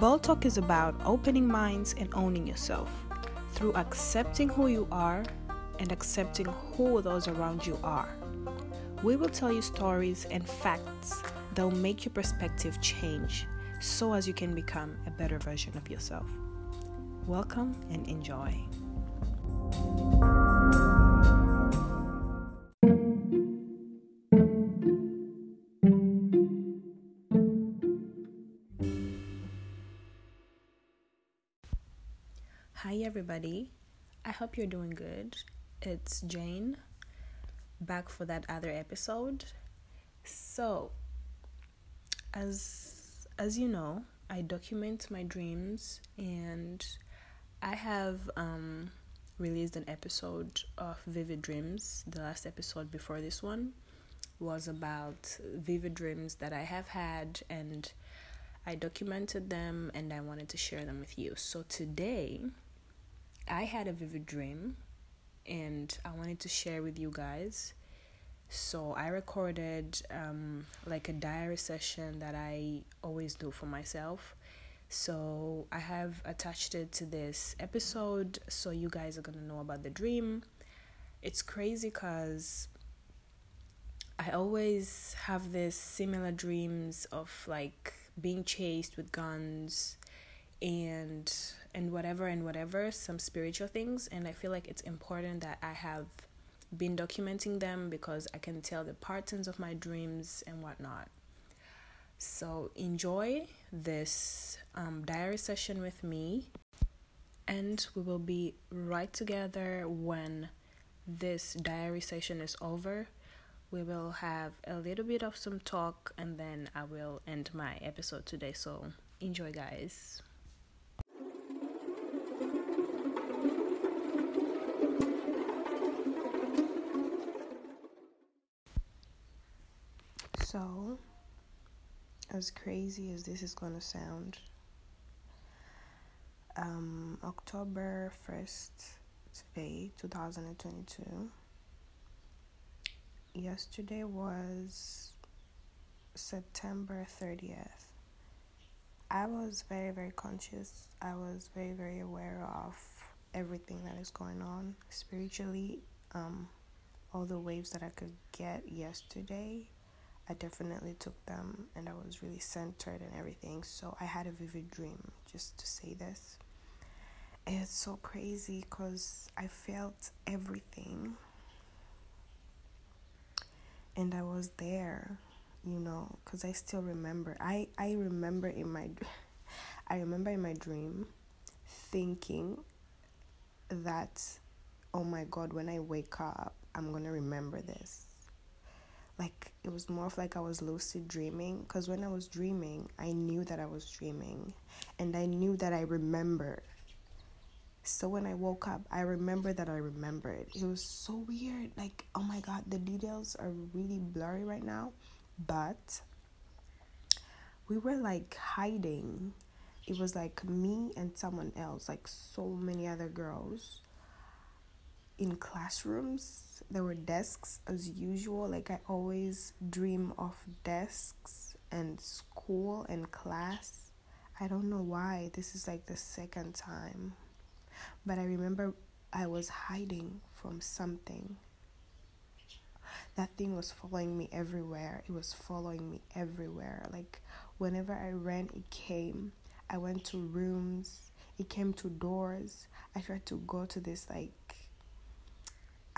Bold Talk is about opening minds and owning yourself through accepting who you are and accepting who those around you are. We will tell you stories and facts that will make your perspective change so as you can become a better version of yourself. Welcome and enjoy. Hi, everybody. I hope you're doing good. It's Jane back for that other episode. So, as as you know, I document my dreams and I have um, released an episode of Vivid Dreams. The last episode before this one was about vivid dreams that I have had and I documented them and I wanted to share them with you. So today I had a vivid dream and I wanted to share with you guys. So I recorded um, like a diary session that I always do for myself. So I have attached it to this episode so you guys are gonna know about the dream. It's crazy because I always have this similar dreams of like being chased with guns and and whatever and whatever some spiritual things. And i feel like it's important that i have been documenting them because i can tell the patterns of my dreams and whatnot. So enjoy this um, diary session with me. And we will be right together when this diary session is over. We will have a little bit of some talk and then i will end my episode today. So enjoy guys So, as crazy as this is going to sound, um, October 1st, today, 2022, yesterday was September 30th. I was very, very conscious. I was very, very aware of everything that is going on spiritually. Um, all the waves that I could get yesterday I definitely took them and I was really centered and everything. So I had a vivid dream, just to say this. And it's so crazy because I felt everything. And I was there, you know, because I still remember. I, I remember in my I remember in my dream thinking that oh my god when I wake up I'm gonna remember this like it was more of like I was lucid dreaming because when I was dreaming, I knew that I was dreaming and I knew that I remembered. So when I woke up, I remember that I remembered. It was so weird. Like, oh my god, the details are really blurry right now, but we were like hiding. It was like me and someone else, like so many other girls in classrooms there were desks as usual. Like I always dream of desks and school and class. I don't know why. This is like the second time. But I remember I was hiding from something. That thing was following me everywhere. It was following me everywhere. Like whenever I ran, it came. I went to rooms. It came to doors. I tried to go to this like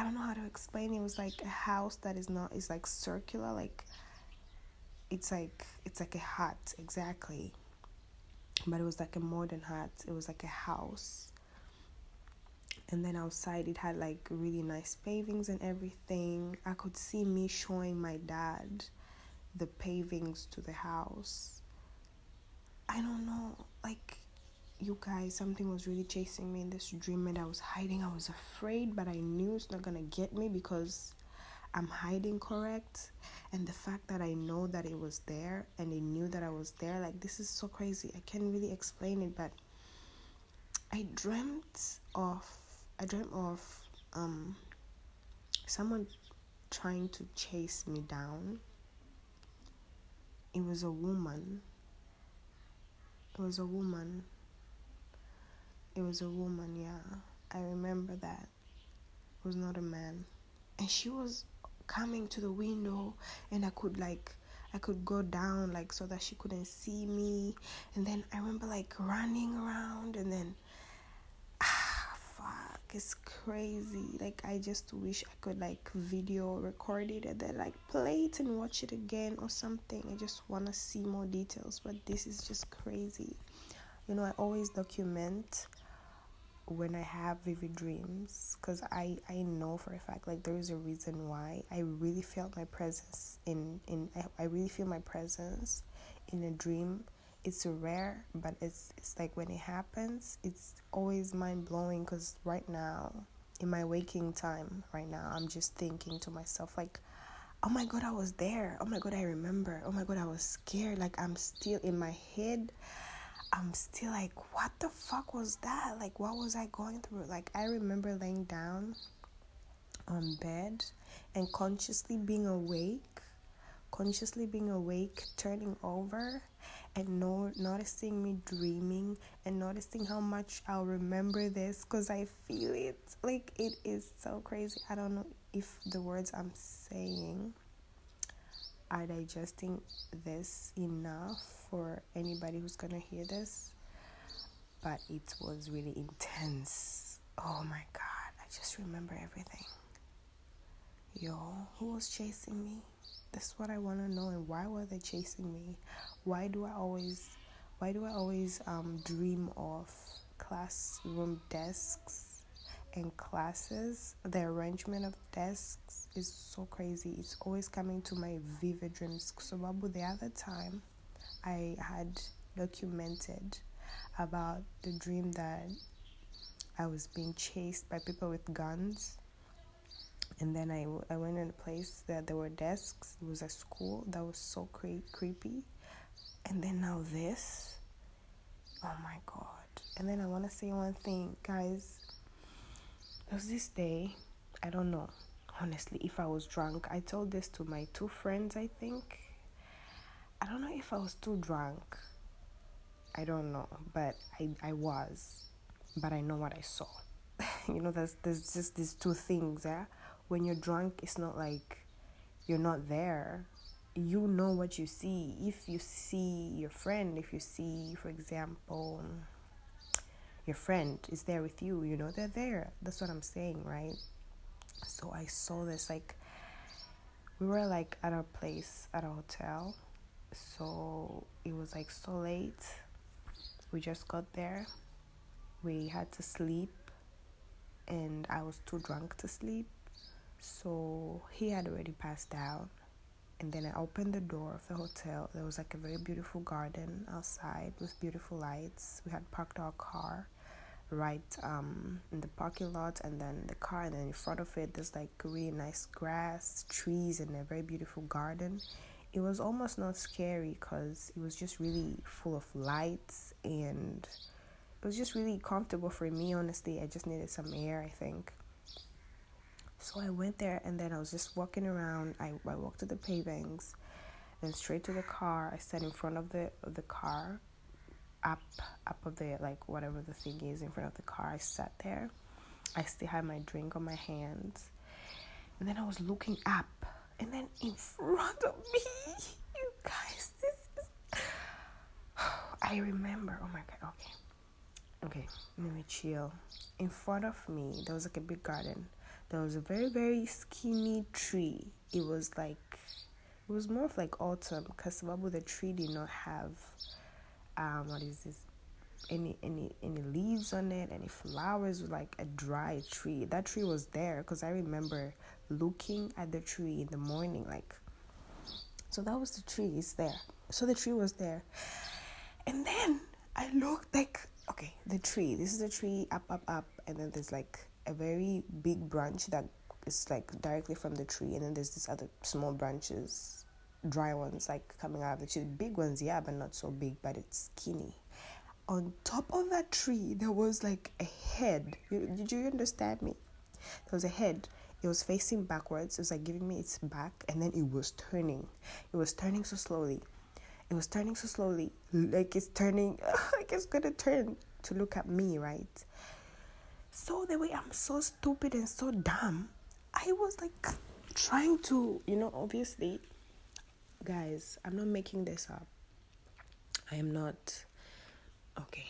I don't know how to explain. It was like a house that is not is like circular, like it's like it's like a hut exactly, but it was like a modern hut. It was like a house, and then outside it had like really nice pavings and everything. I could see me showing my dad the pavings to the house. I don't know, like you guys, something was really chasing me in this dream and I was hiding. I was afraid, but I knew it's not gonna get me because I'm hiding correct. And the fact that I know that it was there and they knew that I was there, like this is so crazy. I can't really explain it, but I dreamt of I dreamt of um someone trying to chase me down. It was a woman It was a woman. It was a woman, yeah. I remember that. It was not a man. And she was coming to the window and I could like I could go down like so that she couldn't see me. And then I remember like running around and then ah fuck it's crazy. Like I just wish I could like video record it and then like play it and watch it again or something. I just wanna see more details, but this is just crazy. You know, I always document when I have vivid dreams because I, I know for a fact like there is a reason why. I really felt my presence in in I, I really feel my presence in a dream. It's rare but it's it's like when it happens it's always mind blowing because right now in my waking time right now I'm just thinking to myself like oh my god I was there. Oh my god I remember. Oh my god I was scared. Like I'm still in my head I'm still like, what the fuck was that? Like, what was I going through? Like, I remember laying down on bed and consciously being awake, consciously being awake, turning over and no, noticing me dreaming and noticing how much I'll remember this because I feel it. Like, it is so crazy. I don't know if the words I'm saying are digesting this enough for anybody who's gonna hear this, but it was really intense. Oh my god, I just remember everything. Yo, who was chasing me? That's what I want to know. And why were they chasing me? Why do I always, why do I always um, dream of classroom desks and classes, the arrangement of desks is so crazy. It's always coming to my vivid dreams. So, Babu, the other time I had documented about the dream that I was being chased by people with guns. And then I, I went in a place that there were desks. It was a school that was so cre- creepy. And then now this. Oh my god. And then I want to say one thing, guys was this day, I don't know, honestly, if I was drunk. I told this to my two friends, I think. I don't know if I was too drunk. I don't know, but I, I was. But I know what I saw. you know, there's, there's just these two things, yeah? When you're drunk, it's not like you're not there. You know what you see. If you see your friend, if you see, for example, your friend is there with you, you know, they're there. That's what I'm saying, right? So I saw this like we were like at a place at a hotel. So it was like so late. We just got there. We had to sleep and I was too drunk to sleep. So he had already passed out. And then I opened the door of the hotel. There was like a very beautiful garden outside with beautiful lights. We had parked our car right um, in the parking lot and then the car and then in front of it there's like really nice grass trees and a very beautiful garden it was almost not scary because it was just really full of lights and it was just really comfortable for me honestly i just needed some air i think so i went there and then i was just walking around i, I walked to the pavings then straight to the car i sat in front of the of the car up up of the like whatever the thing is in front of the car. I sat there. I still had my drink on my hands. And then I was looking up and then in front of me, you guys, this is I remember, oh my god, okay. Okay, let me chill. In front of me, there was like a big garden. There was a very, very skinny tree. It was like it was more of like autumn because the tree did not have um, what is this? Any any any leaves on it? Any flowers? Like a dry tree. That tree was there because I remember looking at the tree in the morning. Like, so that was the tree. It's there. So the tree was there, and then I looked like okay, the tree. This is the tree up up up, and then there's like a very big branch that is like directly from the tree, and then there's these other small branches dry ones like coming out of the tree. Big ones, yeah, but not so big, but it's skinny. On top of that tree, there was like a head. Did you understand me? There was a head. It was facing backwards. It was like giving me its back, and then it was turning. It was turning so slowly. it was turning so slowly, like it's turning, like it's gonna turn to look at me, right? So the way I'm so stupid and so dumb, I was like trying to, you know, obviously, guys, I'm not making this up. I am not, okay,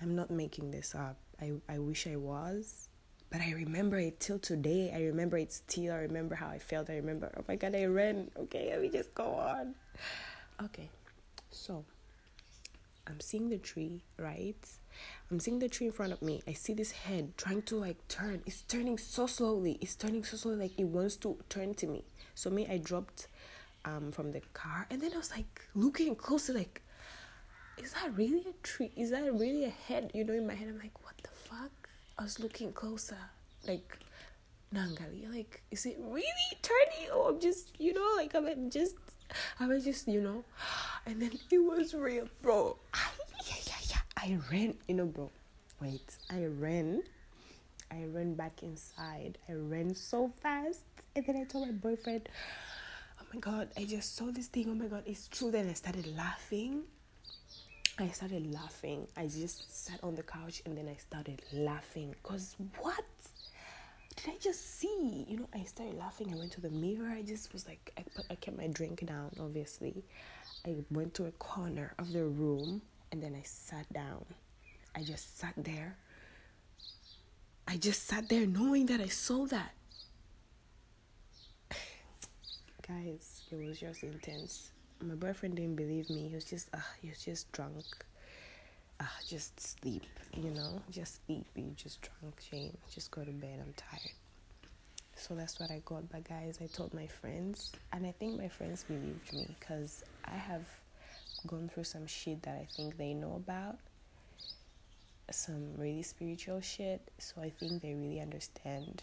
I'm not making this up. I, I wish I was, but I remember it till today. I remember it still. I remember how I felt. I remember, oh my God, I ran. Okay, let me just go on. Okay, so I'm seeing the tree, right? I'm seeing the tree in front of me. I see this head trying to like turn. It's turning so slowly. It's turning so slowly, like it wants to turn to me. So me, I dropped um from the car, and then I was like looking closer, like, is that really a tree? Is that really a head? You know, in my head, I'm like, what the fuck? I was looking closer, like. Nangali, like, is it really turning? Or I'm just, you know, like I'm just I was just, you know, and then it was real, bro. I. I ran, you know, bro. Wait, I ran. I ran back inside. I ran so fast. And then I told my boyfriend, oh my God, I just saw this thing. Oh my God, it's true. Then I started laughing. I started laughing. I just sat on the couch and then I started laughing. Because what? did I just see? You know, I started laughing. I went to the mirror. I just was like, I, put, I kept my drink down, obviously. I went to a corner of the room and then I sat down. I just sat there. I just sat there knowing that I saw that. Guys, it was just intense. My boyfriend didn't believe me. He was just, uh, he was just drunk uh, just sleep, you know, just sleep. You just drunk, shame. Just go to bed. I'm tired. So that's what I got. But guys, I told my friends, and I think my friends believed me because I have gone through some shit that I think they know about, some really spiritual shit. So I think they really understand,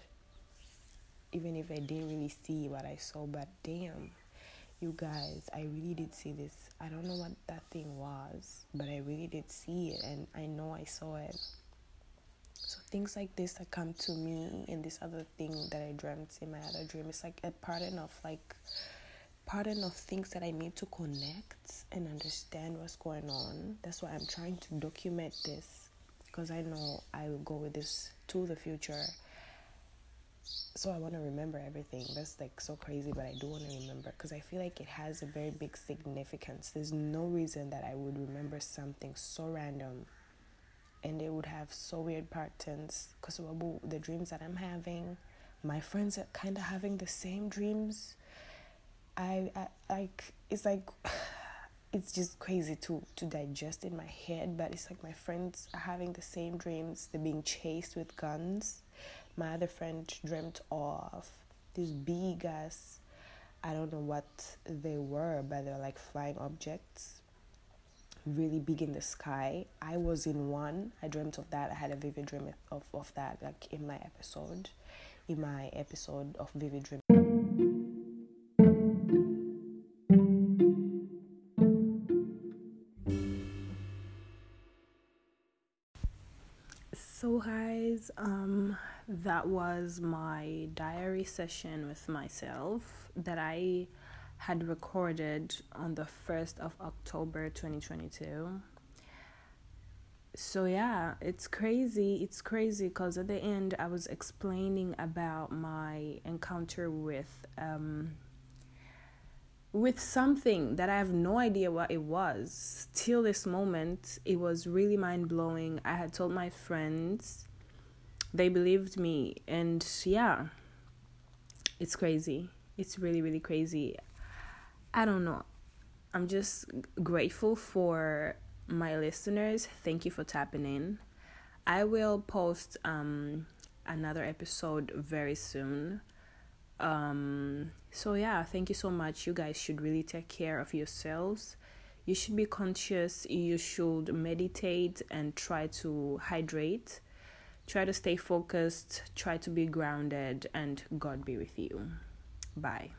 even if I didn't really see what I saw. But damn, you guys, I really did see this. I don't know what that thing was, but I really did see it and I know I saw it. So things like this that come to me and this other thing that I dreamt in my other dream is like a pattern of like pattern of things that I need to connect and understand what's going on. That's why I'm trying to document this because I know I will go with this to the future so I want to remember everything. That's like so crazy, but I do want to remember because I feel like it has a very big significance. There's no reason that I would remember something so random and it would have so weird patterns because the dreams that I'm having, my friends are kind of having the same dreams. I, I like it's like it's just crazy to to digest in my head, but it's like my friends are having the same dreams. They're being chased with guns my other friend dreamt of these big ass I don't know what they were, but they're like flying objects, really big in the sky. I was in one. I dreamt of that. I had a vivid dream of, of that, like in my episode, in my episode of Vivid Dream. So, guys, um, that was my diary session with myself that I had recorded on the 1st of October 2022. So, yeah, it's crazy. It's crazy because at the end I was explaining about my encounter with um, with something that I have no idea what it was. Till this moment, it was really mind blowing. I had told my friends, they believed me, and yeah, it's crazy. It's really, really crazy. I don't know. I'm just grateful for my listeners. Thank you for tapping in. I will post um, another episode very soon. Um, so, yeah, thank you so much. You guys should really take care of yourselves. You should be conscious. You should meditate and try to hydrate. Try to stay focused. Try to be grounded. And God be with you. Bye.